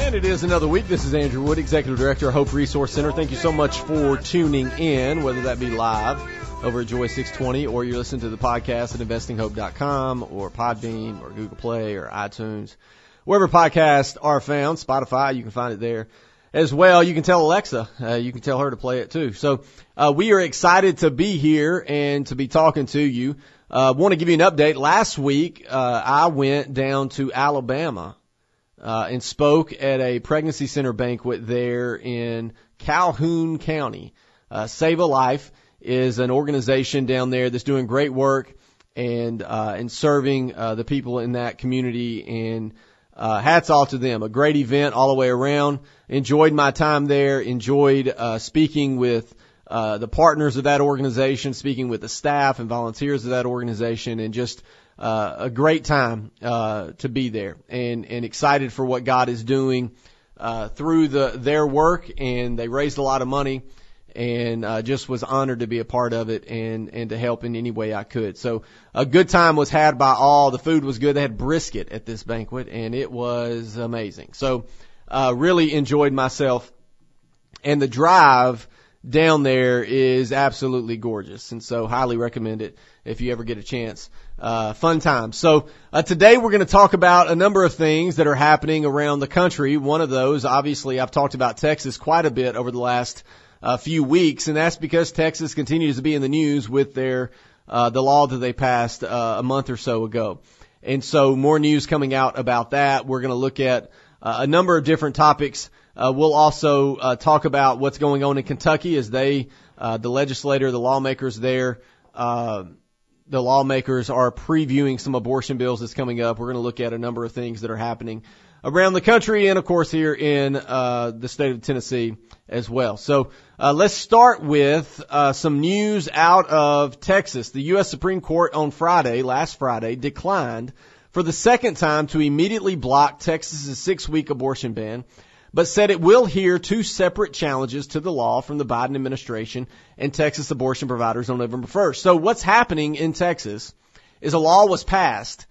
And it is another week. This is Andrew Wood, Executive Director of Hope Resource Center. Thank you so much for tuning in, whether that be live over at Joy 620 or you're listening to the podcast at investinghope.com or Podbean or Google Play or iTunes. Wherever podcasts are found, Spotify, you can find it there as well. You can tell Alexa, uh, you can tell her to play it too. So, uh, we are excited to be here and to be talking to you. Uh, want to give you an update. Last week, uh, I went down to Alabama, uh, and spoke at a pregnancy center banquet there in Calhoun County. Uh, Save a Life is an organization down there that's doing great work and, uh, and serving, uh, the people in that community and, uh, hats off to them. A great event all the way around. Enjoyed my time there. Enjoyed uh, speaking with uh, the partners of that organization, speaking with the staff and volunteers of that organization, and just uh, a great time uh, to be there. And and excited for what God is doing uh, through the their work. And they raised a lot of money and uh, just was honored to be a part of it and and to help in any way I could. So a good time was had by all. The food was good. They had brisket at this banquet, and it was amazing. So uh, really enjoyed myself, and the drive down there is absolutely gorgeous, and so highly recommend it if you ever get a chance. Uh, fun time. So uh, today we're going to talk about a number of things that are happening around the country. One of those, obviously, I've talked about Texas quite a bit over the last a few weeks, and that's because Texas continues to be in the news with their uh, the law that they passed uh, a month or so ago. And so more news coming out about that. We're going to look at uh, a number of different topics. Uh, we'll also uh, talk about what's going on in Kentucky as they, uh, the legislator, the lawmakers there, uh, the lawmakers are previewing some abortion bills that's coming up. We're going to look at a number of things that are happening around the country and of course here in uh, the state of Tennessee as well. So uh, let's start with uh, some news out of Texas. The U.S. Supreme Court on Friday, last Friday, declined for the second time to immediately block Texas's six-week abortion ban, but said it will hear two separate challenges to the law from the Biden administration and Texas abortion providers on November 1st. So what's happening in Texas is a law was passed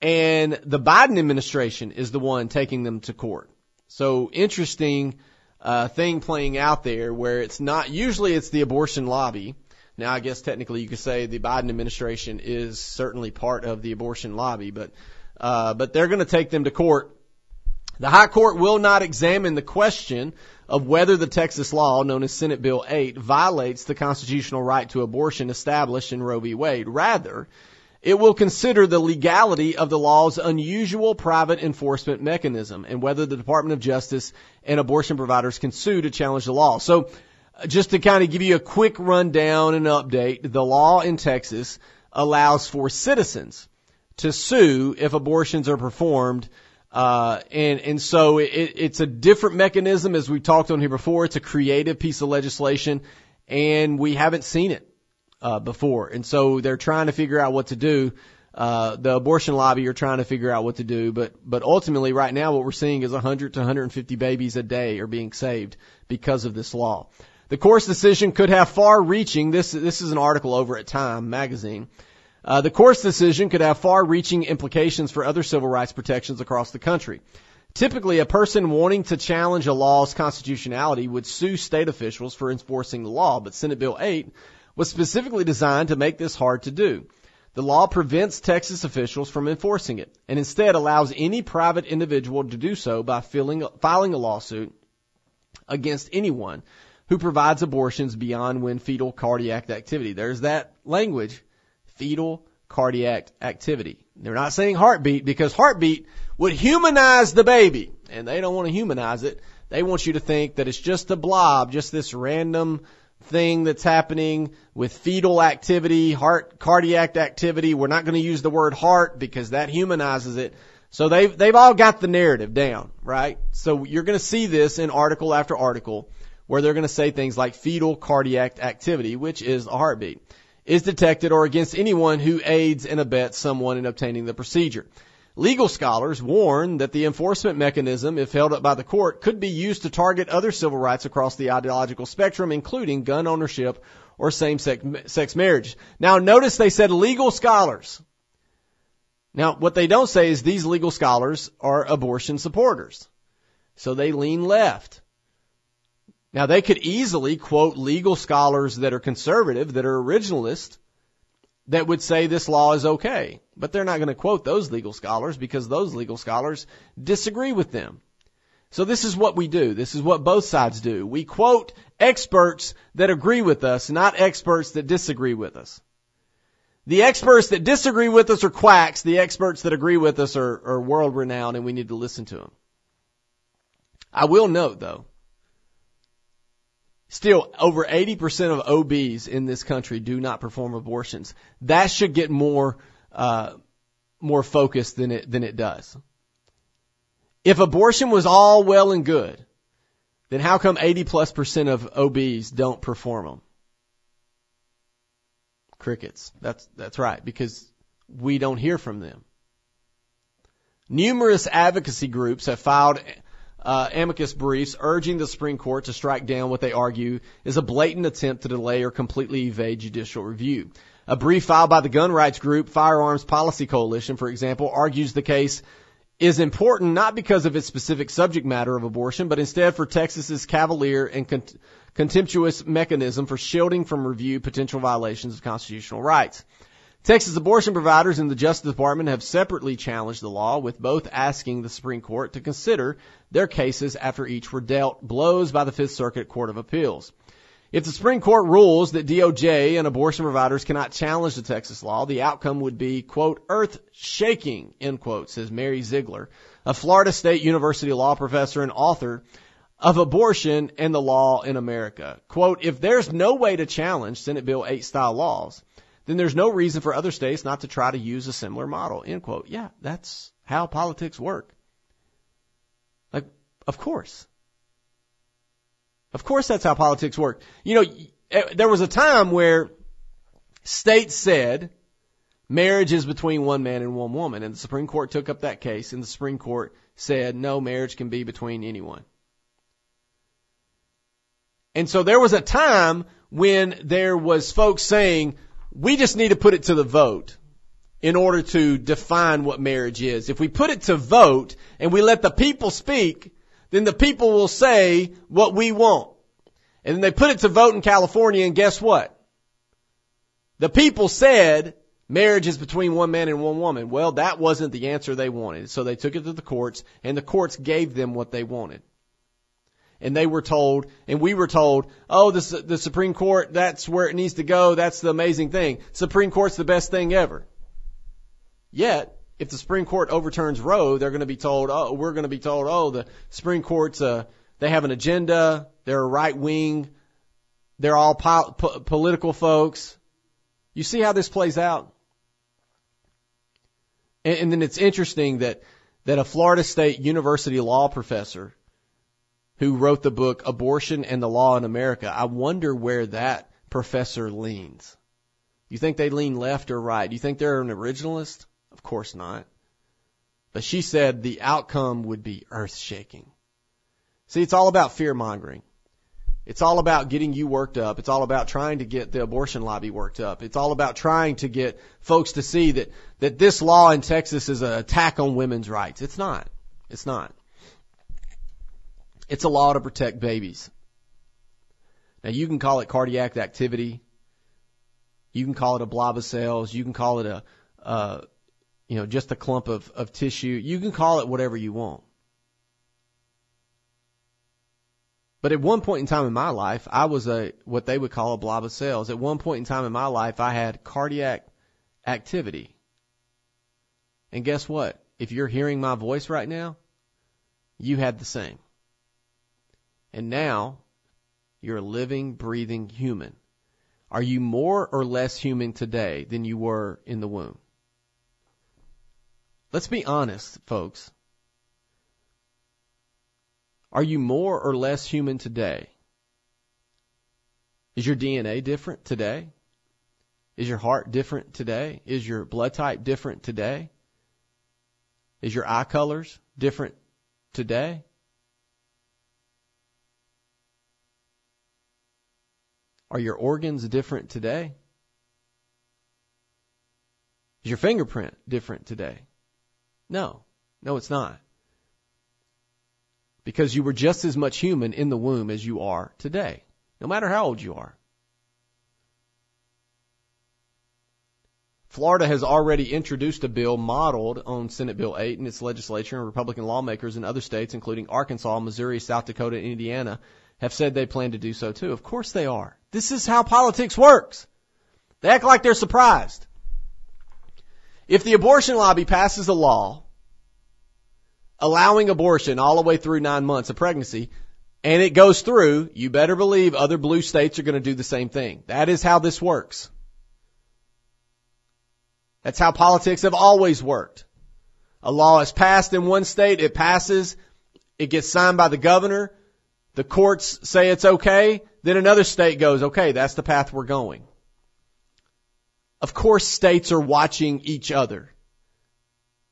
and the Biden administration is the one taking them to court. So interesting uh, thing playing out there where it's not usually it's the abortion lobby. Now I guess technically you could say the Biden administration is certainly part of the abortion lobby, but uh, but they're going to take them to court. The High Court will not examine the question of whether the Texas law, known as Senate Bill 8, violates the constitutional right to abortion established in Roe v. Wade. Rather, it will consider the legality of the law's unusual private enforcement mechanism and whether the Department of Justice and abortion providers can sue to challenge the law. So uh, just to kind of give you a quick rundown and update, the law in Texas allows for citizens to sue if abortions are performed. Uh, and, and so it, it's a different mechanism as we talked on here before. It's a creative piece of legislation and we haven't seen it uh, before, and so they're trying to figure out what to do. Uh, the abortion lobby are trying to figure out what to do, but but ultimately, right now, what we're seeing is 100 to 150 babies a day are being saved because of this law. The court's decision could have far-reaching. This this is an article over at Time magazine. Uh, the court's decision could have far-reaching implications for other civil rights protections across the country. Typically, a person wanting to challenge a law's constitutionality would sue state officials for enforcing the law, but Senate Bill 8 was specifically designed to make this hard to do. The law prevents Texas officials from enforcing it and instead allows any private individual to do so by filing, filing a lawsuit against anyone who provides abortions beyond when fetal cardiac activity. There's that language, fetal cardiac activity. They're not saying heartbeat because heartbeat would humanize the baby and they don't want to humanize it. They want you to think that it's just a blob, just this random thing that's happening with fetal activity, heart, cardiac activity. We're not going to use the word heart because that humanizes it. So they've, they've all got the narrative down, right? So you're going to see this in article after article where they're going to say things like fetal cardiac activity, which is a heartbeat, is detected or against anyone who aids and abets someone in obtaining the procedure. Legal scholars warn that the enforcement mechanism, if held up by the court, could be used to target other civil rights across the ideological spectrum, including gun ownership or same-sex marriage. Now notice they said legal scholars. Now, what they don't say is these legal scholars are abortion supporters. So they lean left. Now, they could easily quote legal scholars that are conservative, that are originalist, that would say this law is okay. But they're not going to quote those legal scholars because those legal scholars disagree with them. So this is what we do. This is what both sides do. We quote experts that agree with us, not experts that disagree with us. The experts that disagree with us are quacks. The experts that agree with us are, are world renowned and we need to listen to them. I will note though, still over 80% of OBs in this country do not perform abortions. That should get more, uh, more focused than it, than it does. If abortion was all well and good, then how come 80 plus percent of OBs don't perform them? Crickets. That's, that's right, because we don't hear from them. Numerous advocacy groups have filed uh, amicus briefs urging the Supreme Court to strike down what they argue is a blatant attempt to delay or completely evade judicial review. A brief filed by the gun rights group Firearms Policy Coalition, for example, argues the case is important not because of its specific subject matter of abortion, but instead for Texas's cavalier and con- contemptuous mechanism for shielding from review potential violations of constitutional rights. Texas abortion providers and the Justice Department have separately challenged the law, with both asking the Supreme Court to consider their cases after each were dealt blows by the Fifth Circuit Court of Appeals. If the Supreme Court rules that DOJ and abortion providers cannot challenge the Texas law, the outcome would be, quote, earth shaking, end quote, says Mary Ziegler, a Florida State University law professor and author of abortion and the law in America. Quote, if there's no way to challenge Senate Bill 8 style laws, then there's no reason for other states not to try to use a similar model, end quote. Yeah, that's how politics work. Like, of course. Of course that's how politics work. You know, eh, there was a time where states said marriage is between one man and one woman, and the Supreme Court took up that case, and the Supreme Court said no, marriage can be between anyone. And so there was a time when there was folks saying, we just need to put it to the vote in order to define what marriage is. If we put it to vote and we let the people speak, then the people will say what we want. And then they put it to vote in California and guess what? The people said marriage is between one man and one woman. Well, that wasn't the answer they wanted. So they took it to the courts and the courts gave them what they wanted. And they were told, and we were told, oh, the, the Supreme Court, that's where it needs to go. That's the amazing thing. Supreme Court's the best thing ever. Yet, if the Supreme Court overturns Roe, they're going to be told, oh, we're going to be told, oh, the Supreme Court's, uh, they have an agenda. They're right wing. They're all po- po- political folks. You see how this plays out? And, and then it's interesting that, that a Florida State University law professor who wrote the book Abortion and the Law in America, I wonder where that professor leans. You think they lean left or right? You think they're an originalist? Of course not. But she said the outcome would be earth shaking. See, it's all about fear mongering. It's all about getting you worked up. It's all about trying to get the abortion lobby worked up. It's all about trying to get folks to see that, that this law in Texas is an attack on women's rights. It's not. It's not. It's a law to protect babies. Now you can call it cardiac activity. You can call it a blob of cells. You can call it a, uh, you know, just a clump of, of tissue. You can call it whatever you want. But at one point in time in my life, I was a, what they would call a blob of cells. At one point in time in my life, I had cardiac activity. And guess what? If you're hearing my voice right now, you had the same. And now you're a living, breathing human. Are you more or less human today than you were in the womb? Let's be honest, folks. Are you more or less human today? Is your DNA different today? Is your heart different today? Is your blood type different today? Is your eye colors different today? Are your organs different today? Is your fingerprint different today? No. No, it's not. Because you were just as much human in the womb as you are today, no matter how old you are. Florida has already introduced a bill modeled on Senate Bill 8 in its legislature, and Republican lawmakers in other states, including Arkansas, Missouri, South Dakota, and Indiana, have said they plan to do so too. Of course they are. This is how politics works. They act like they're surprised. If the abortion lobby passes a law allowing abortion all the way through nine months of pregnancy, and it goes through, you better believe other blue states are going to do the same thing. That is how this works. That's how politics have always worked. A law is passed in one state, it passes, it gets signed by the governor, the courts say it's okay, then another state goes, okay, that's the path we're going. Of course states are watching each other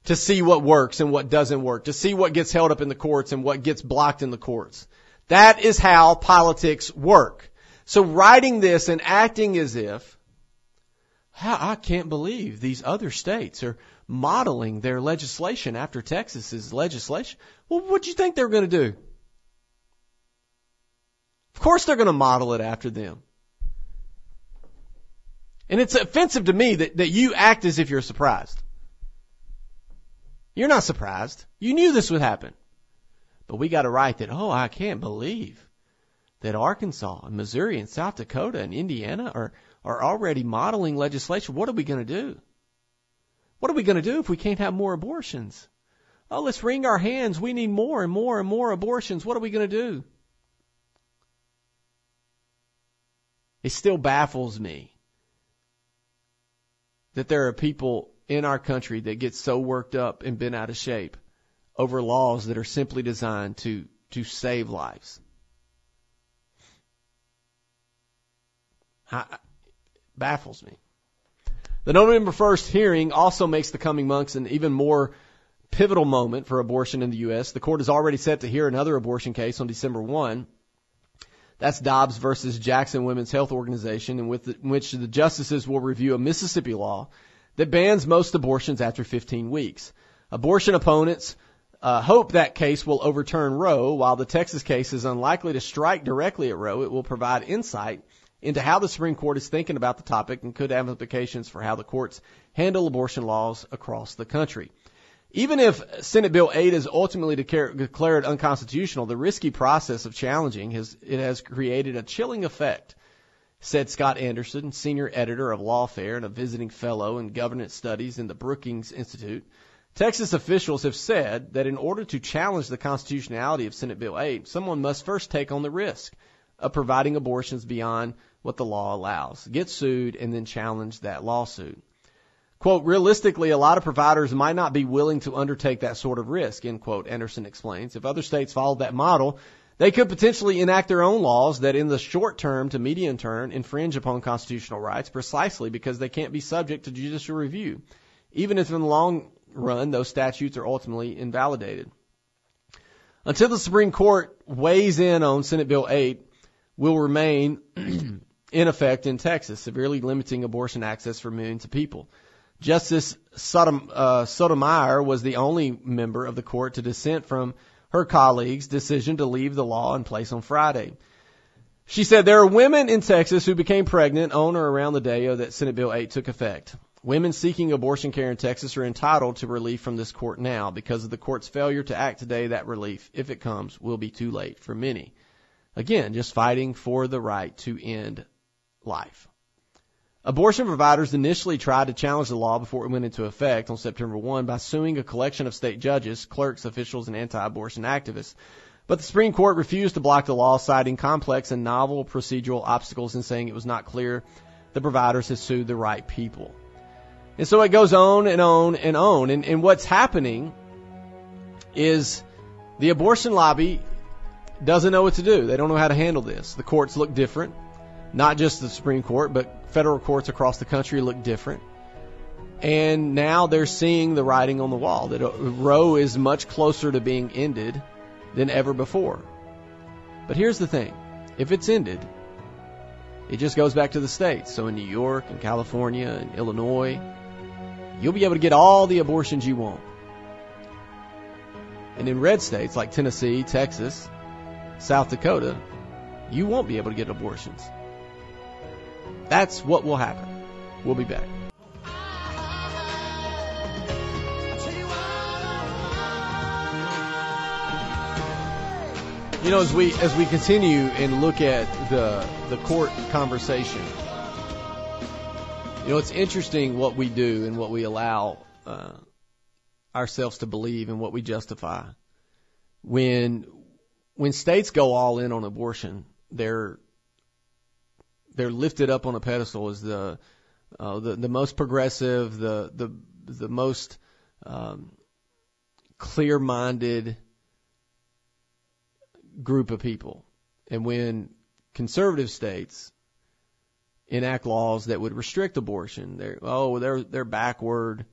to see what works and what doesn't work, to see what gets held up in the courts and what gets blocked in the courts. That is how politics work. So writing this and acting as if I can't believe these other states are modeling their legislation after Texas's legislation. Well, what do you think they're going to do? Of course they're going to model it after them. And it's offensive to me that, that you act as if you're surprised. You're not surprised. You knew this would happen. But we got to write that, oh, I can't believe that Arkansas and Missouri and South Dakota and Indiana are are already modeling legislation. What are we going to do? What are we going to do if we can't have more abortions? Oh, let's wring our hands. We need more and more and more abortions. What are we going to do? It still baffles me that there are people in our country that get so worked up and bent out of shape over laws that are simply designed to, to save lives. I, baffles me. The November 1st hearing also makes the coming months an even more pivotal moment for abortion in the U.S. The court is already set to hear another abortion case on December 1. That's Dobbs versus Jackson Women's Health Organization, in, the, in which the justices will review a Mississippi law that bans most abortions after 15 weeks. Abortion opponents uh, hope that case will overturn Roe, while the Texas case is unlikely to strike directly at Roe. It will provide insight into how the Supreme Court is thinking about the topic and could have implications for how the courts handle abortion laws across the country. Even if Senate Bill 8 is ultimately declared unconstitutional, the risky process of challenging has, it has created a chilling effect, said Scott Anderson, senior editor of Lawfare and a visiting fellow in governance studies in the Brookings Institute. Texas officials have said that in order to challenge the constitutionality of Senate Bill 8, someone must first take on the risk of providing abortions beyond what the law allows. Get sued and then challenge that lawsuit. Quote, realistically, a lot of providers might not be willing to undertake that sort of risk, end quote, Anderson explains. If other states followed that model, they could potentially enact their own laws that in the short term to medium term infringe upon constitutional rights precisely because they can't be subject to judicial review, even if in the long run those statutes are ultimately invalidated. Until the Supreme Court weighs in on Senate Bill 8, will remain in effect in Texas, severely limiting abortion access for millions of people. Justice uh, Sotomayor was the only member of the court to dissent from her colleague's decision to leave the law in place on Friday. She said there are women in Texas who became pregnant on or around the day that Senate Bill 8 took effect. Women seeking abortion care in Texas are entitled to relief from this court now. Because of the court's failure to act today, that relief, if it comes, will be too late for many. Again, just fighting for the right to end life. Abortion providers initially tried to challenge the law before it went into effect on September 1 by suing a collection of state judges, clerks, officials, and anti-abortion activists. But the Supreme Court refused to block the law, citing complex and novel procedural obstacles and saying it was not clear the providers had sued the right people. And so it goes on and on and on. And, and what's happening is the abortion lobby doesn't know what to do. They don't know how to handle this. The courts look different. Not just the Supreme Court, but federal courts across the country look different. And now they're seeing the writing on the wall that uh, Roe is much closer to being ended than ever before. But here's the thing if it's ended, it just goes back to the states. So in New York and California and Illinois, you'll be able to get all the abortions you want. And in red states like Tennessee, Texas, South Dakota, you won't be able to get abortions. That's what will happen. We'll be back. You know, as we as we continue and look at the the court conversation, you know, it's interesting what we do and what we allow uh, ourselves to believe and what we justify. When when states go all in on abortion, they're they're lifted up on a pedestal as the uh, the the most progressive, the the the most um, clear-minded group of people. And when conservative states enact laws that would restrict abortion, they're oh they're they're backward.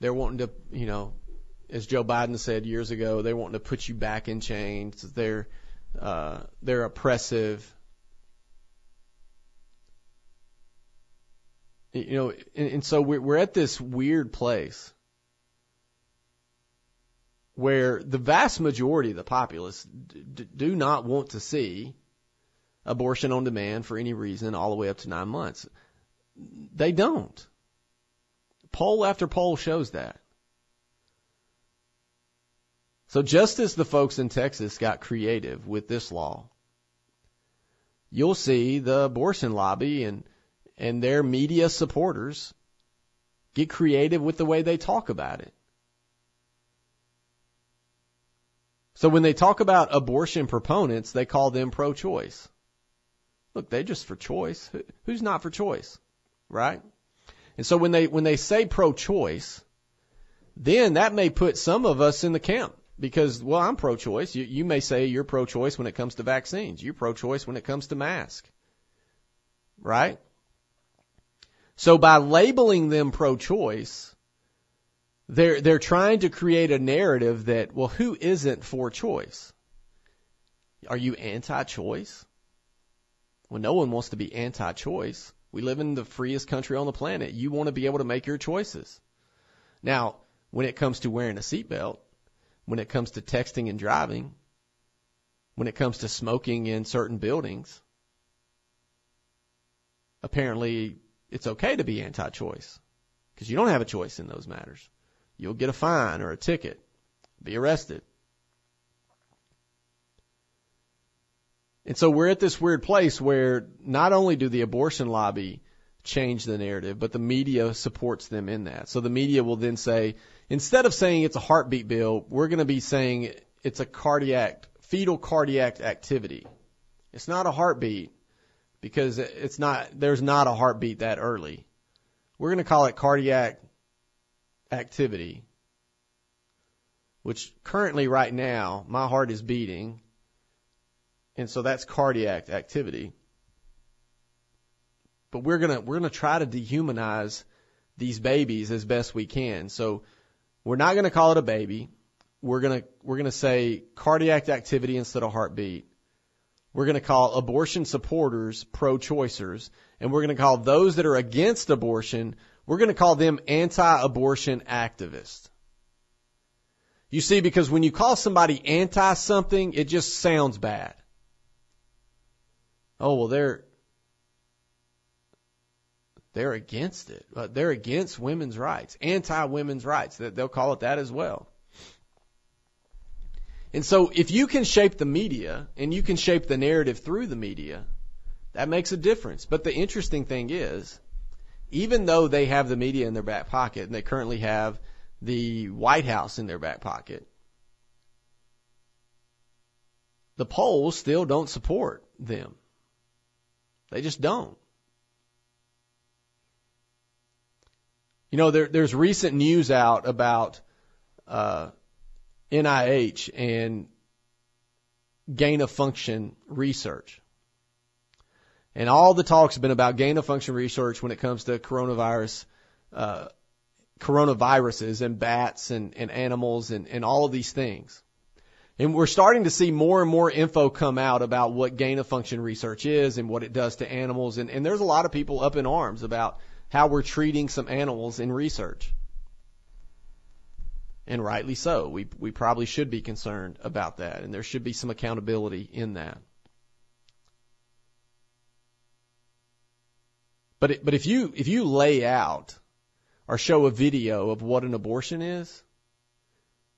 They're wanting to you know, as Joe Biden said years ago, they're wanting to put you back in chains. They're uh, they're oppressive. You know, and, and so we're, we're at this weird place where the vast majority of the populace d- do not want to see abortion on demand for any reason all the way up to nine months. They don't. Poll after poll shows that. So just as the folks in Texas got creative with this law, you'll see the abortion lobby and and their media supporters get creative with the way they talk about it. So when they talk about abortion proponents, they call them pro-choice. Look, they're just for choice. Who's not for choice? Right? And so when they when they say pro-choice, then that may put some of us in the camp because well, I'm pro-choice. You, you may say you're pro-choice when it comes to vaccines. You're pro-choice when it comes to masks. Right? So by labeling them pro-choice, they're they're trying to create a narrative that well, who isn't for choice? Are you anti-choice? Well, no one wants to be anti-choice. We live in the freest country on the planet. You want to be able to make your choices. Now, when it comes to wearing a seatbelt, when it comes to texting and driving, when it comes to smoking in certain buildings, apparently it's okay to be anti-choice because you don't have a choice in those matters. You'll get a fine or a ticket, be arrested. And so we're at this weird place where not only do the abortion lobby change the narrative, but the media supports them in that. So the media will then say, instead of saying it's a heartbeat bill, we're going to be saying it's a cardiac, fetal cardiac activity. It's not a heartbeat because it's not, there's not a heartbeat that early. We're going to call it cardiac activity, which currently right now, my heart is beating. And so that's cardiac activity. But we're to, we're to try to dehumanize these babies as best we can. So we're not to call it a baby. We're to, we're to say cardiac activity instead of heartbeat. We're going to call abortion supporters pro-choicers, and we're going to call those that are against abortion, we're going to call them anti-abortion activists. You see, because when you call somebody anti something, it just sounds bad. Oh, well, they're, they're against it. Uh, they're against women's rights, anti-women's rights. They'll call it that as well. And so if you can shape the media and you can shape the narrative through the media, that makes a difference. But the interesting thing is, even though they have the media in their back pocket and they currently have the White House in their back pocket, the polls still don't support them. They just don't. You know, there, there's recent news out about uh, NIH and gain of function research. And all the talk's been about gain of function research when it comes to coronavirus, uh, coronaviruses and bats and, and animals and, and all of these things. And we're starting to see more and more info come out about what gain of function research is and what it does to animals. And, and there's a lot of people up in arms about how we're treating some animals in research. And rightly so. We, we probably should be concerned about that and there should be some accountability in that. But, it, but if you, if you lay out or show a video of what an abortion is,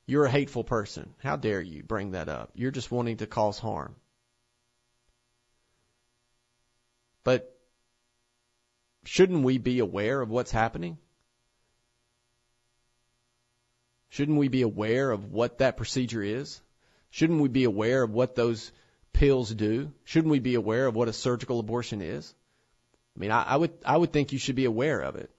you're a hateful person. How dare you bring that up? You're just wanting to cause harm. But shouldn't we be aware of what's happening? Shouldn't we be aware of what that procedure is? Shouldn't we be aware of what those pills do? Shouldn't we be aware of what a surgical abortion is? I mean, I, I would I would think you should be aware of it.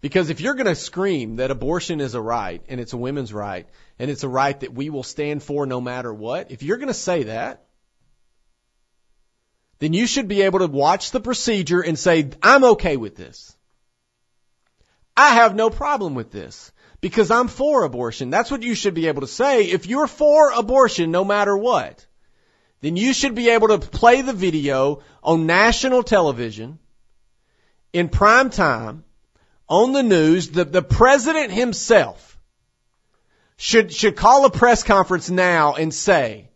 Because if you're going to scream that abortion is a right and it's a women's right and it's a right that we will stand for no matter what, if you're going to say that, then you should be able to watch the procedure and say, I'm okay with this. I have no problem with this because I'm for abortion. That's what you should be able to say. If you're for abortion no matter what, then you should be able to play the video on national television in prime time on the news. The, the president himself should, should call a press conference now and say,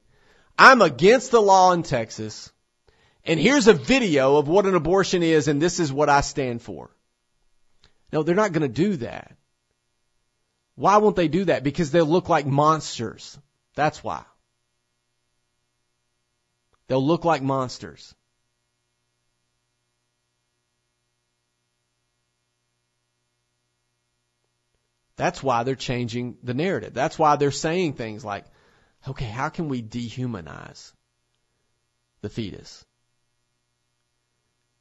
I'm against the law in Texas and here's a video of what an abortion is and this is what I stand for. No, they're not going to do that. Why won't they do that? Because they'll look like monsters. That's why. They'll look like monsters. That's why they're changing the narrative. That's why they're saying things like, okay, how can we dehumanize the fetus?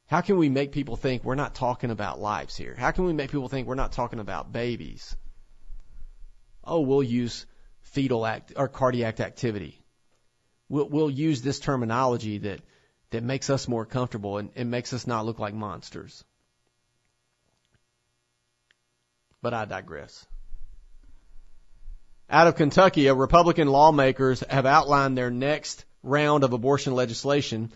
How can we make people think we're not talking about lives here? How can we make people think we're not talking about babies? Oh, we'll use fetal act or cardiac activity we'll, we'll use this terminology that, that makes us more comfortable and, makes us not look like monsters. But I digress. Out of Kentucky, Republican lawmakers have outlined their next round of abortion legislation,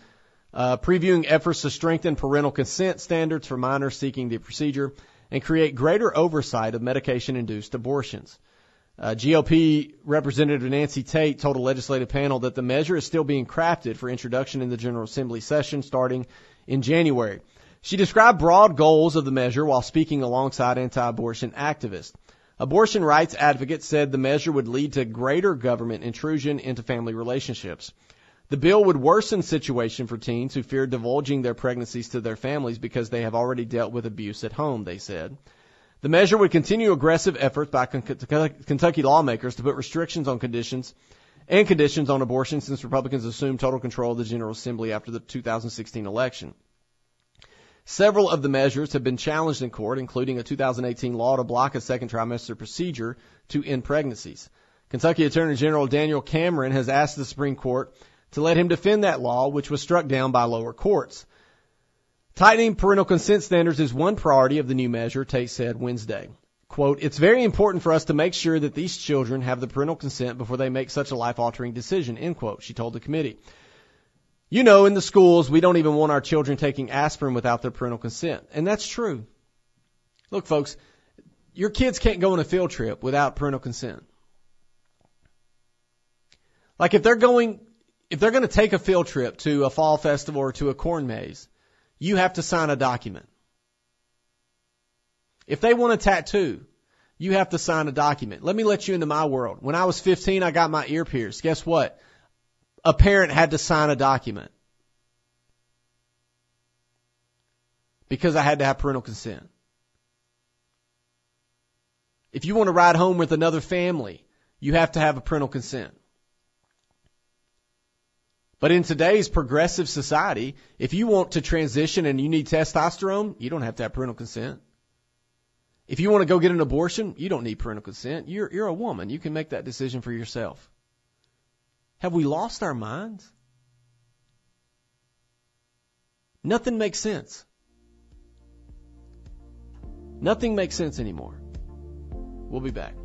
uh, previewing efforts to strengthen parental consent standards for minors seeking the procedure and create greater oversight of medication-induced abortions. Uh, GOP Representative Nancy Tate told a legislative panel that the measure is still being crafted for introduction in the General Assembly session starting in January. She described broad goals of the measure while speaking alongside anti-abortion activists. Abortion rights advocates said the measure would lead to greater government intrusion into family relationships. The bill would worsen situation for teens who fear divulging their pregnancies to their families because they have already dealt with abuse at home, they said. The measure would continue aggressive efforts by Kentucky lawmakers to put restrictions on conditions and conditions on abortion since Republicans assumed total control of the General Assembly after the 2016 election. Several of the measures have been challenged in court, including a 2018 law to block a second trimester procedure to end pregnancies. Kentucky Attorney General Daniel Cameron has asked the Supreme Court to let him defend that law, which was struck down by lower courts. Tightening parental consent standards is one priority of the new measure, Tate said Wednesday. Quote, it's very important for us to make sure that these children have the parental consent before they make such a life altering decision, end quote, she told the committee. You know, in the schools, we don't even want our children taking aspirin without their parental consent. And that's true. Look, folks, your kids can't go on a field trip without parental consent. Like if they're going, if they're going to take a field trip to a fall festival or to a corn maze, you have to sign a document. If they want a tattoo, you have to sign a document. Let me let you into my world. When I was 15, I got my ear pierced. Guess what? A parent had to sign a document. Because I had to have parental consent. If you want to ride home with another family, you have to have a parental consent. But in today's progressive society, if you want to transition and you need testosterone, you don't have to have parental consent. If you want to go get an abortion, you don't need parental consent. You're, you're a woman. You can make that decision for yourself. Have we lost our minds? Nothing makes sense. Nothing makes sense anymore. We'll be back.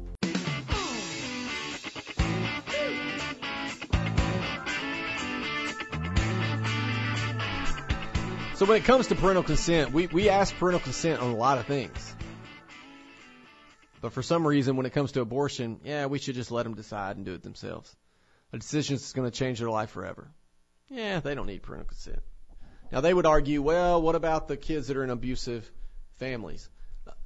So when it comes to parental consent, we, we ask parental consent on a lot of things. But for some reason, when it comes to abortion, yeah, we should just let them decide and do it themselves. A decision that's going to change their life forever. Yeah, they don't need parental consent. Now they would argue, well, what about the kids that are in abusive families?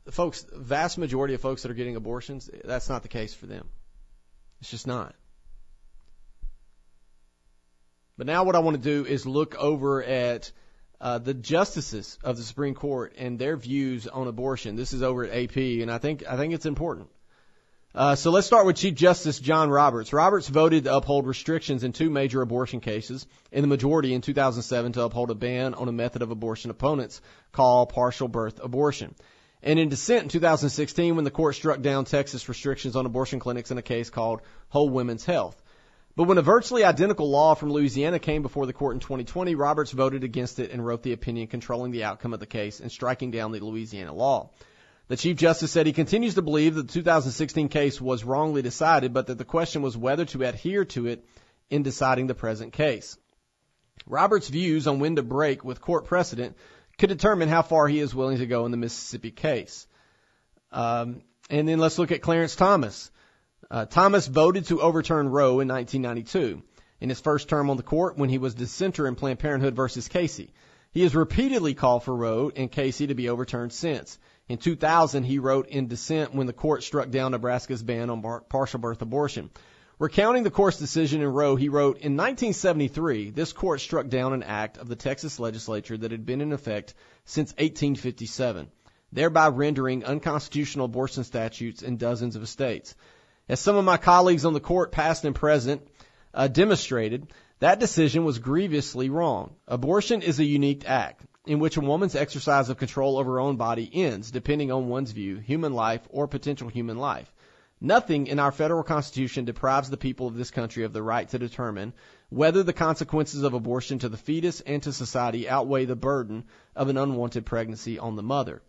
The folks, vast majority of folks that are getting abortions, that's not the case for them. It's just not. But now what I want to do is look over at uh, the justices of the Supreme Court and their views on abortion. This is over at AP, and I think I think it's important. Uh, so let's start with Chief Justice John Roberts. Roberts voted to uphold restrictions in two major abortion cases in the majority in 2007 to uphold a ban on a method of abortion opponents call partial birth abortion. And in dissent in 2016 when the court struck down Texas restrictions on abortion clinics in a case called Whole Women's Health. But when a virtually identical law from Louisiana came before the court in 2020, Roberts voted against it and wrote the opinion controlling the outcome of the case and striking down the Louisiana law. The Chief Justice said he continues to believe that the 2016 case was wrongly decided, but that the question was whether to adhere to it in deciding the present case. Roberts' views on when to break with court precedent could determine how far he is willing to go in the Mississippi case. Um, and then let's look at Clarence Thomas. Uh, Thomas voted to overturn Roe in 1992 in his first term on the court when he was dissenter in Planned Parenthood versus Casey. He has repeatedly called for Roe and Casey to be overturned since. In 2000, he wrote in dissent when the court struck down Nebraska's ban on bar- partial birth abortion. Recounting the court's decision in Roe, he wrote, In 1973, this court struck down an act of the Texas legislature that had been in effect since 1857, thereby rendering unconstitutional abortion statutes in dozens of states. As some of my colleagues on the court, past and present, uh, demonstrated, that decision was grievously wrong. Abortion is a unique act in which a woman's exercise of control over her own body ends, depending on one's view, human life or potential human life. Nothing in our federal constitution deprives the people of this country of the right to determine whether the consequences of abortion to the fetus and to society outweigh the burden of an unwanted pregnancy on the mother.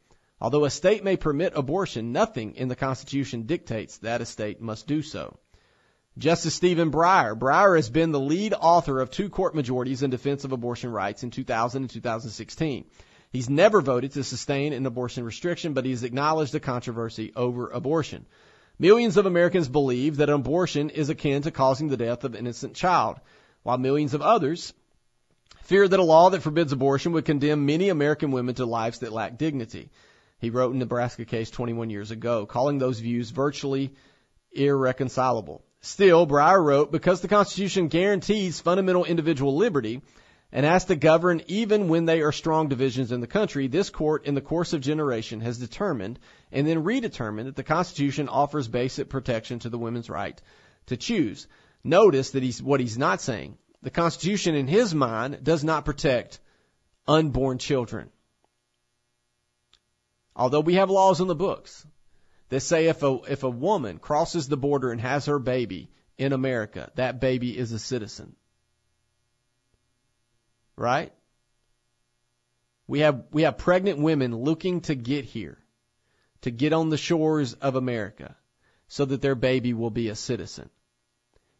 Although a state may permit abortion, nothing in the Constitution dictates that a state must do so. Justice Stephen Breyer. Breyer has been the lead author of two court majorities in defense of abortion rights in 2000 and 2016. He's never voted to sustain an abortion restriction, but he's acknowledged the controversy over abortion. Millions of Americans believe that abortion is akin to causing the death of an innocent child, while millions of others fear that a law that forbids abortion would condemn many American women to lives that lack dignity. He wrote in Nebraska case 21 years ago, calling those views virtually irreconcilable. Still, Breyer wrote, because the Constitution guarantees fundamental individual liberty and has to govern even when they are strong divisions in the country, this court in the course of generation has determined and then redetermined that the Constitution offers basic protection to the women's right to choose. Notice that he's what he's not saying. The Constitution in his mind does not protect unborn children. Although we have laws in the books that say if a if a woman crosses the border and has her baby in America, that baby is a citizen. Right? We have we have pregnant women looking to get here, to get on the shores of America, so that their baby will be a citizen.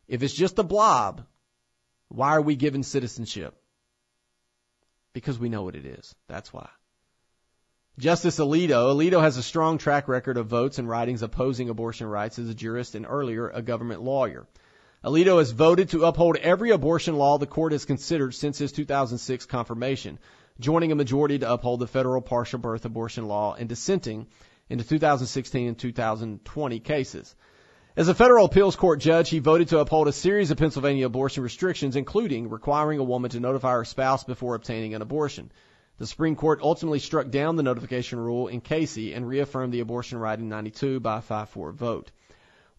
If it's just a blob, why are we given citizenship? Because we know what it is. That's why. Justice Alito. Alito has a strong track record of votes and writings opposing abortion rights as a jurist and earlier a government lawyer. Alito has voted to uphold every abortion law the court has considered since his 2006 confirmation, joining a majority to uphold the federal partial birth abortion law and dissenting in the 2016 and 2020 cases. As a federal appeals court judge, he voted to uphold a series of Pennsylvania abortion restrictions, including requiring a woman to notify her spouse before obtaining an abortion. The Supreme Court ultimately struck down the notification rule in Casey and reaffirmed the abortion right in 92 by a 5-4 vote.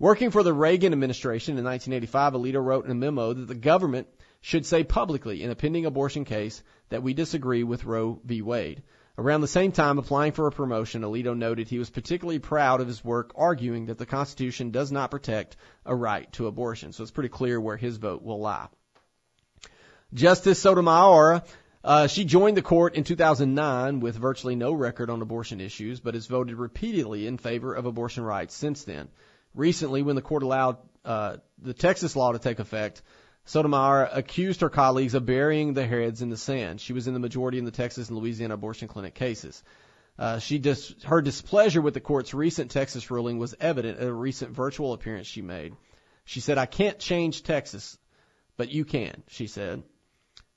Working for the Reagan administration in 1985, Alito wrote in a memo that the government should say publicly in a pending abortion case that we disagree with Roe v. Wade. Around the same time applying for a promotion, Alito noted he was particularly proud of his work arguing that the Constitution does not protect a right to abortion. So it's pretty clear where his vote will lie. Justice Sotomayor uh, she joined the court in 2009 with virtually no record on abortion issues, but has voted repeatedly in favor of abortion rights since then. Recently, when the court allowed uh, the Texas law to take effect, Sotomayor accused her colleagues of burying their heads in the sand. She was in the majority in the Texas and Louisiana abortion clinic cases. Uh, she dis- her displeasure with the court's recent Texas ruling was evident at a recent virtual appearance she made. She said, "I can't change Texas, but you can," she said.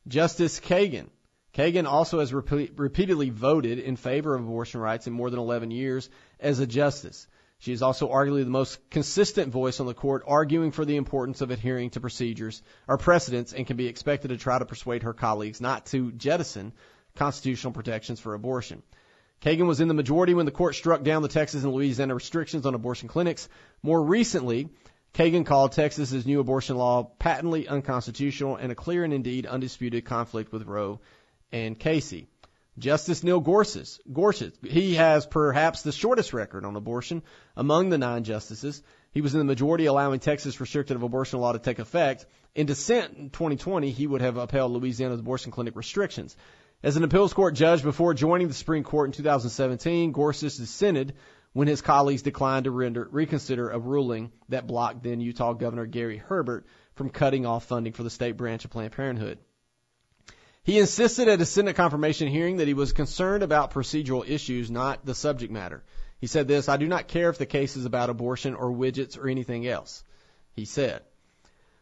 Justice Kagan. Kagan also has repeat, repeatedly voted in favor of abortion rights in more than 11 years as a justice. She is also arguably the most consistent voice on the court, arguing for the importance of adhering to procedures or precedents, and can be expected to try to persuade her colleagues not to jettison constitutional protections for abortion. Kagan was in the majority when the court struck down the Texas and Louisiana restrictions on abortion clinics. More recently, Kagan called Texas's new abortion law patently unconstitutional and a clear and indeed undisputed conflict with Roe and Casey. Justice Neil Gorsuch, Gorsuch, he has perhaps the shortest record on abortion among the nine justices. He was in the majority allowing Texas restrictive abortion law to take effect. In dissent in 2020, he would have upheld Louisiana's abortion clinic restrictions. As an appeals court judge before joining the Supreme Court in 2017, Gorsuch dissented when his colleagues declined to render, reconsider a ruling that blocked then Utah Governor Gary Herbert from cutting off funding for the state branch of Planned Parenthood. He insisted at a Senate confirmation hearing that he was concerned about procedural issues, not the subject matter. He said this, I do not care if the case is about abortion or widgets or anything else, he said.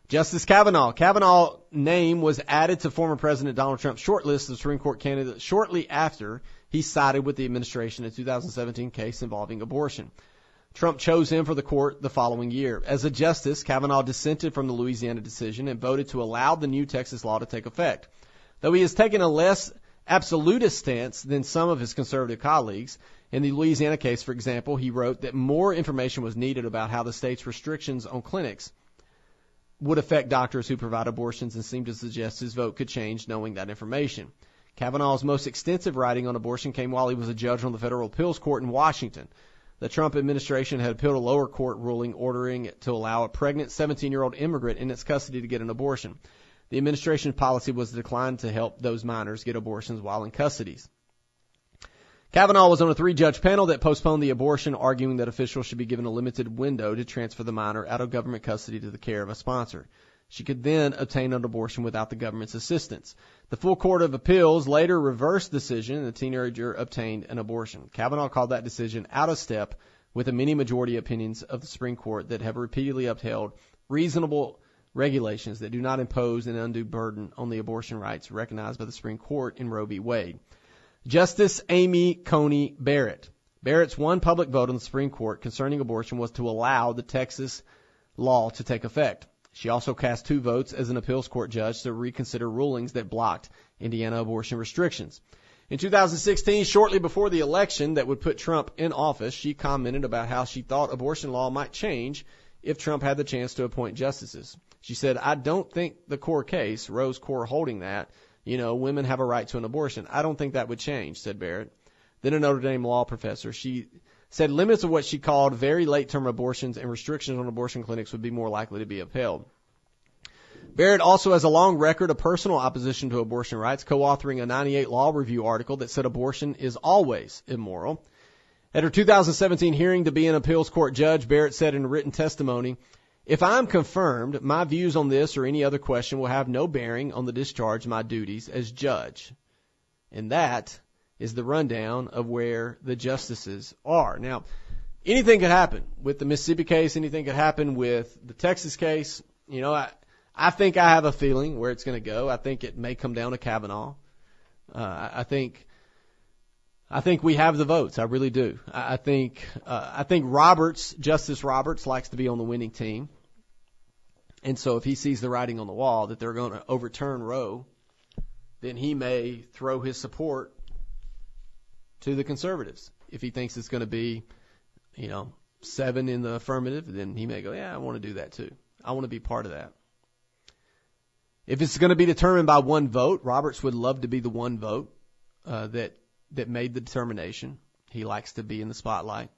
Justice Kavanaugh. Kavanaugh's name was added to former President Donald Trump's shortlist of Supreme Court candidates shortly after he sided with the administration in a 2017 case involving abortion. Trump chose him for the court the following year. As a justice, Kavanaugh dissented from the Louisiana decision and voted to allow the new Texas law to take effect. Though he has taken a less absolutist stance than some of his conservative colleagues, in the Louisiana case, for example, he wrote that more information was needed about how the state's restrictions on clinics would affect doctors who provide abortions and seemed to suggest his vote could change knowing that information. Kavanaugh's most extensive writing on abortion came while he was a judge on the federal appeals court in Washington. The Trump administration had appealed a lower court ruling ordering it to allow a pregnant 17 year old immigrant in its custody to get an abortion. The administration's policy was to decline to help those minors get abortions while in custody. Kavanaugh was on a three judge panel that postponed the abortion, arguing that officials should be given a limited window to transfer the minor out of government custody to the care of a sponsor. She could then obtain an abortion without the government's assistance. The full court of appeals later reversed the decision and the teenager obtained an abortion. Kavanaugh called that decision out of step with the many majority opinions of the Supreme Court that have repeatedly upheld reasonable regulations that do not impose an undue burden on the abortion rights recognized by the Supreme Court in Roe v. Wade. Justice Amy Coney Barrett. Barrett's one public vote on the Supreme Court concerning abortion was to allow the Texas law to take effect. She also cast two votes as an appeals court judge to reconsider rulings that blocked Indiana abortion restrictions. In 2016, shortly before the election that would put Trump in office, she commented about how she thought abortion law might change if Trump had the chance to appoint justices. She said, I don't think the core case, Roe's core holding that, you know, women have a right to an abortion. I don't think that would change, said Barrett. Then a Notre Dame law professor, she said limits of what she called very late term abortions and restrictions on abortion clinics would be more likely to be upheld. Barrett also has a long record of personal opposition to abortion rights, co-authoring a 98 Law Review article that said abortion is always immoral. At her 2017 hearing to be an appeals court judge, Barrett said in written testimony, if I'm confirmed, my views on this or any other question will have no bearing on the discharge of my duties as judge. And that is the rundown of where the justices are. Now, anything could happen with the Mississippi case, anything could happen with the Texas case. You know, I, I think I have a feeling where it's going to go. I think it may come down to Kavanaugh. Uh, I think I think we have the votes. I really do. I think uh, I think Roberts, Justice Roberts, likes to be on the winning team, and so if he sees the writing on the wall that they're going to overturn Roe, then he may throw his support to the conservatives. If he thinks it's going to be, you know, seven in the affirmative, then he may go, yeah, I want to do that too. I want to be part of that. If it's going to be determined by one vote, Roberts would love to be the one vote uh, that that made the determination. He likes to be in the spotlight.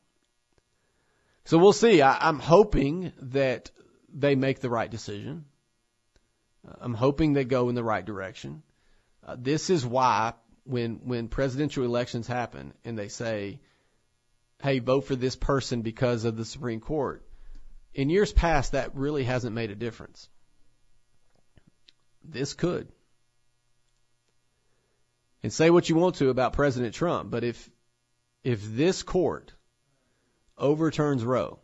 So we'll see. I, I'm hoping that they make the right decision. I'm hoping they go in the right direction. Uh, this is why when when presidential elections happen and they say, "Hey, vote for this person because of the Supreme Court," in years past that really hasn't made a difference. This could. And say what you want to about President Trump, but if if this court overturns Roe,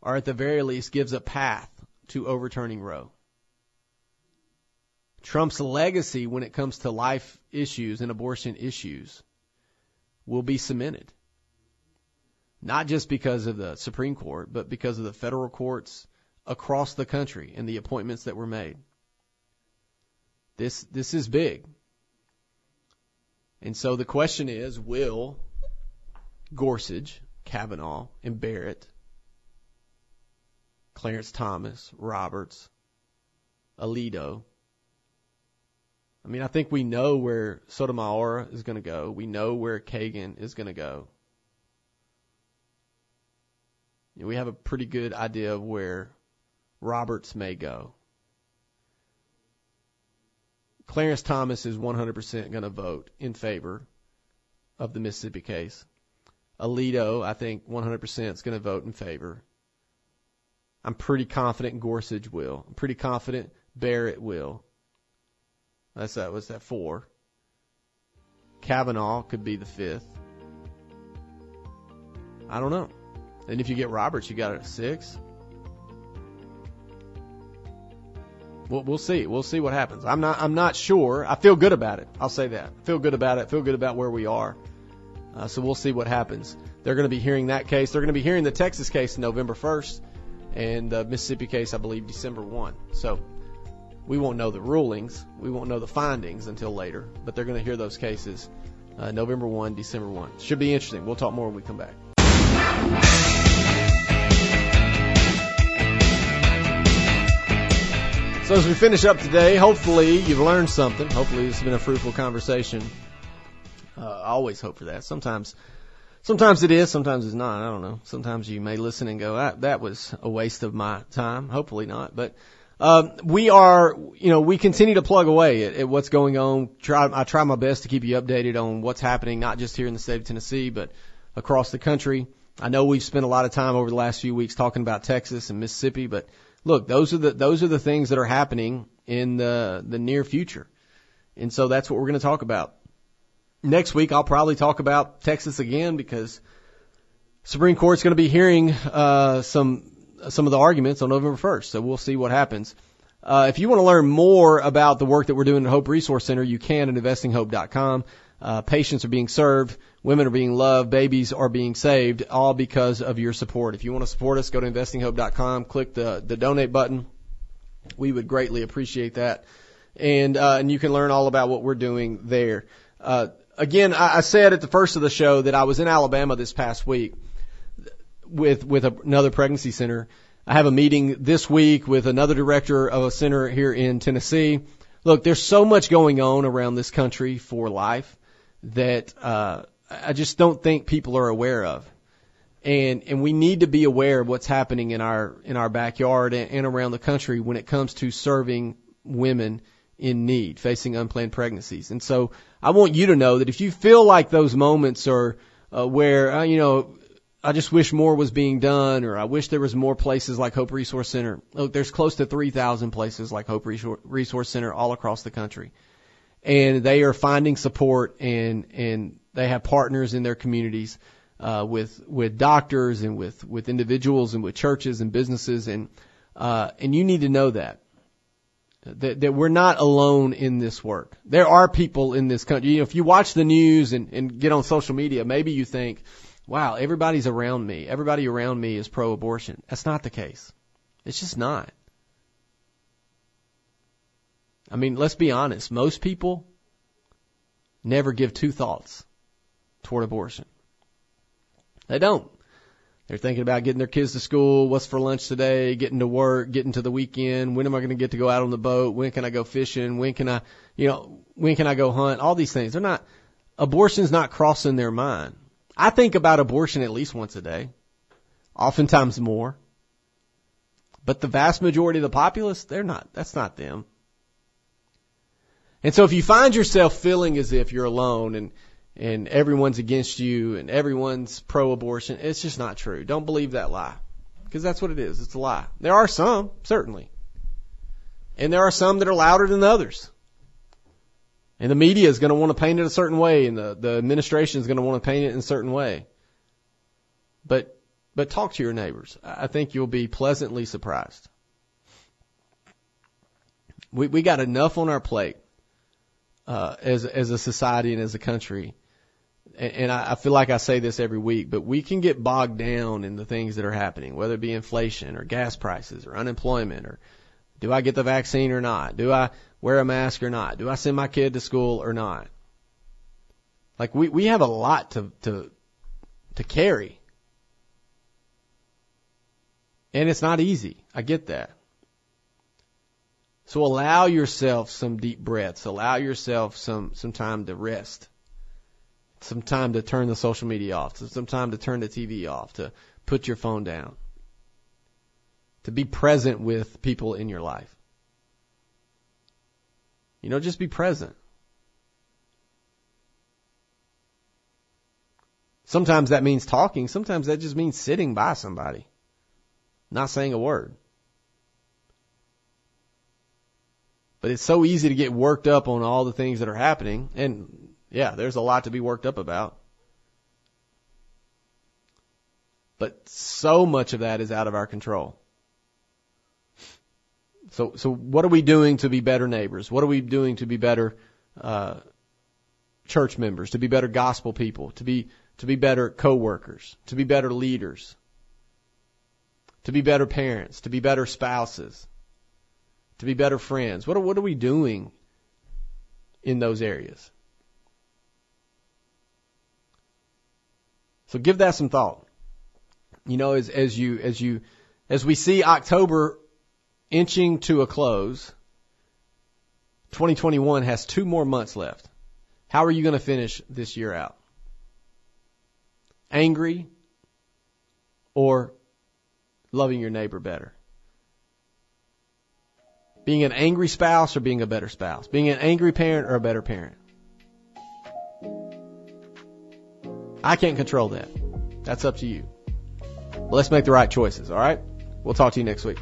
or at the very least gives a path to overturning Roe, Trump's legacy when it comes to life issues and abortion issues will be cemented. Not just because of the Supreme Court, but because of the federal courts across the country and the appointments that were made. This this is big. And so the question is, will Gorsuch, Kavanaugh, and Barrett, Clarence Thomas, Roberts, Alito, I mean, I think we know where Sotomayor is going to go. We know where Kagan is going to go. We have a pretty good idea of where Roberts may go. Clarence Thomas is 100% going to vote in favor of the Mississippi case. Alito, I think 100% is going to vote in favor. I'm pretty confident Gorsuch will. I'm pretty confident Barrett will. That's that. Was that four? Kavanaugh could be the fifth. I don't know. And if you get Roberts, you got a six. We'll, we'll see. We'll see what happens. I'm not. I'm not sure. I feel good about it. I'll say that. Feel good about it. Feel good about where we are. Uh, so we'll see what happens. They're going to be hearing that case. They're going to be hearing the Texas case November 1st, and the Mississippi case, I believe, December 1. So we won't know the rulings. We won't know the findings until later. But they're going to hear those cases uh, November 1, December 1. Should be interesting. We'll talk more when we come back. So as we finish up today, hopefully you've learned something. Hopefully this has been a fruitful conversation. Uh, I always hope for that. Sometimes, sometimes it is, sometimes it's not. I don't know. Sometimes you may listen and go, that, that was a waste of my time. Hopefully not. But, um, we are, you know, we continue to plug away at, at what's going on. Try, I try my best to keep you updated on what's happening, not just here in the state of Tennessee, but across the country. I know we've spent a lot of time over the last few weeks talking about Texas and Mississippi, but look, those are the those are the things that are happening in the the near future, and so that's what we're going to talk about. Next week, I'll probably talk about Texas again because Supreme Court's going to be hearing uh, some some of the arguments on November 1st, so we'll see what happens. Uh, if you want to learn more about the work that we're doing at Hope Resource Center, you can at investinghope.com. Uh, patients are being served, women are being loved, babies are being saved, all because of your support. If you want to support us, go to investinghope.com, click the, the donate button. We would greatly appreciate that. And, uh, and you can learn all about what we're doing there. Uh, again, I, I said at the first of the show that I was in Alabama this past week with, with another pregnancy center. I have a meeting this week with another director of a center here in Tennessee. Look, there's so much going on around this country for life that uh, I just don't think people are aware of. And and we need to be aware of what's happening in our in our backyard and, and around the country when it comes to serving women in need, facing unplanned pregnancies. And so I want you to know that if you feel like those moments are uh, where uh, you know I just wish more was being done, or I wish there was more places like Hope Resource Center. Look, there's close to 3,000 places like Hope Resource Center all across the country and they are finding support and and they have partners in their communities uh, with with doctors and with with individuals and with churches and businesses and uh, and you need to know that that that we're not alone in this work. There are people in this country. You know, if you watch the news and and get on social media, maybe you think, "Wow, everybody's around me. Everybody around me is pro-abortion." That's not the case. It's just not. I mean, let's be honest. Most people never give two thoughts toward abortion. They don't. They're thinking about getting their kids to school, what's for lunch today, getting to work, getting to the weekend, when am I going to get to go out on the boat, when can I go fishing, when can I, you know, when can I go hunt, all these things. They're not, abortion's not crossing their mind. I think about abortion at least once a day, oftentimes more. But the vast majority of the populace, they're not, that's not them. And so if you find yourself feeling as if you're alone and and everyone's against you and everyone's pro-abortion, it's just not true. Don't believe that lie. Because that's what it is. It's a lie. There are some, certainly. And there are some that are louder than others. And the media is going to want to paint it a certain way and the, the administration is going to want to paint it in a certain way. But, but talk to your neighbors. I think you'll be pleasantly surprised. We, we got enough on our plate, uh, as, as a society and as a country. And, and I, I feel like I say this every week, but we can get bogged down in the things that are happening, whether it be inflation or gas prices or unemployment or do I get the vaccine or not? Do I wear a mask or not? Do I send my kid to school or not? Like we, we have a lot to, to, to carry. And it's not easy. I get that. So allow yourself some deep breaths. Allow yourself some, some time to rest. Some time to turn the social media off. Some time to turn the TV off. To put your phone down to be present with people in your life. You know, just be present. Sometimes that means talking. Sometimes that just means sitting by somebody, not saying a word. But it's so easy to get worked up on all the things that are happening. And yeah, there's a lot to be worked up about. But so much of that is out of our control. So, so what are we doing to be better neighbors? What are we doing to be better uh, church members? To be better gospel people? To be to be better coworkers? To be better leaders? To be better parents? To be better spouses? To be better friends? What are what are we doing in those areas? So give that some thought. You know, as as you as you as we see October inching to a close. 2021 has two more months left. How are you going to finish this year out? Angry or loving your neighbor better? Being an angry spouse or being a better spouse? Being an angry parent or a better parent? I can't control that. That's up to you. But let's make the right choices, alright? We'll talk to you next week.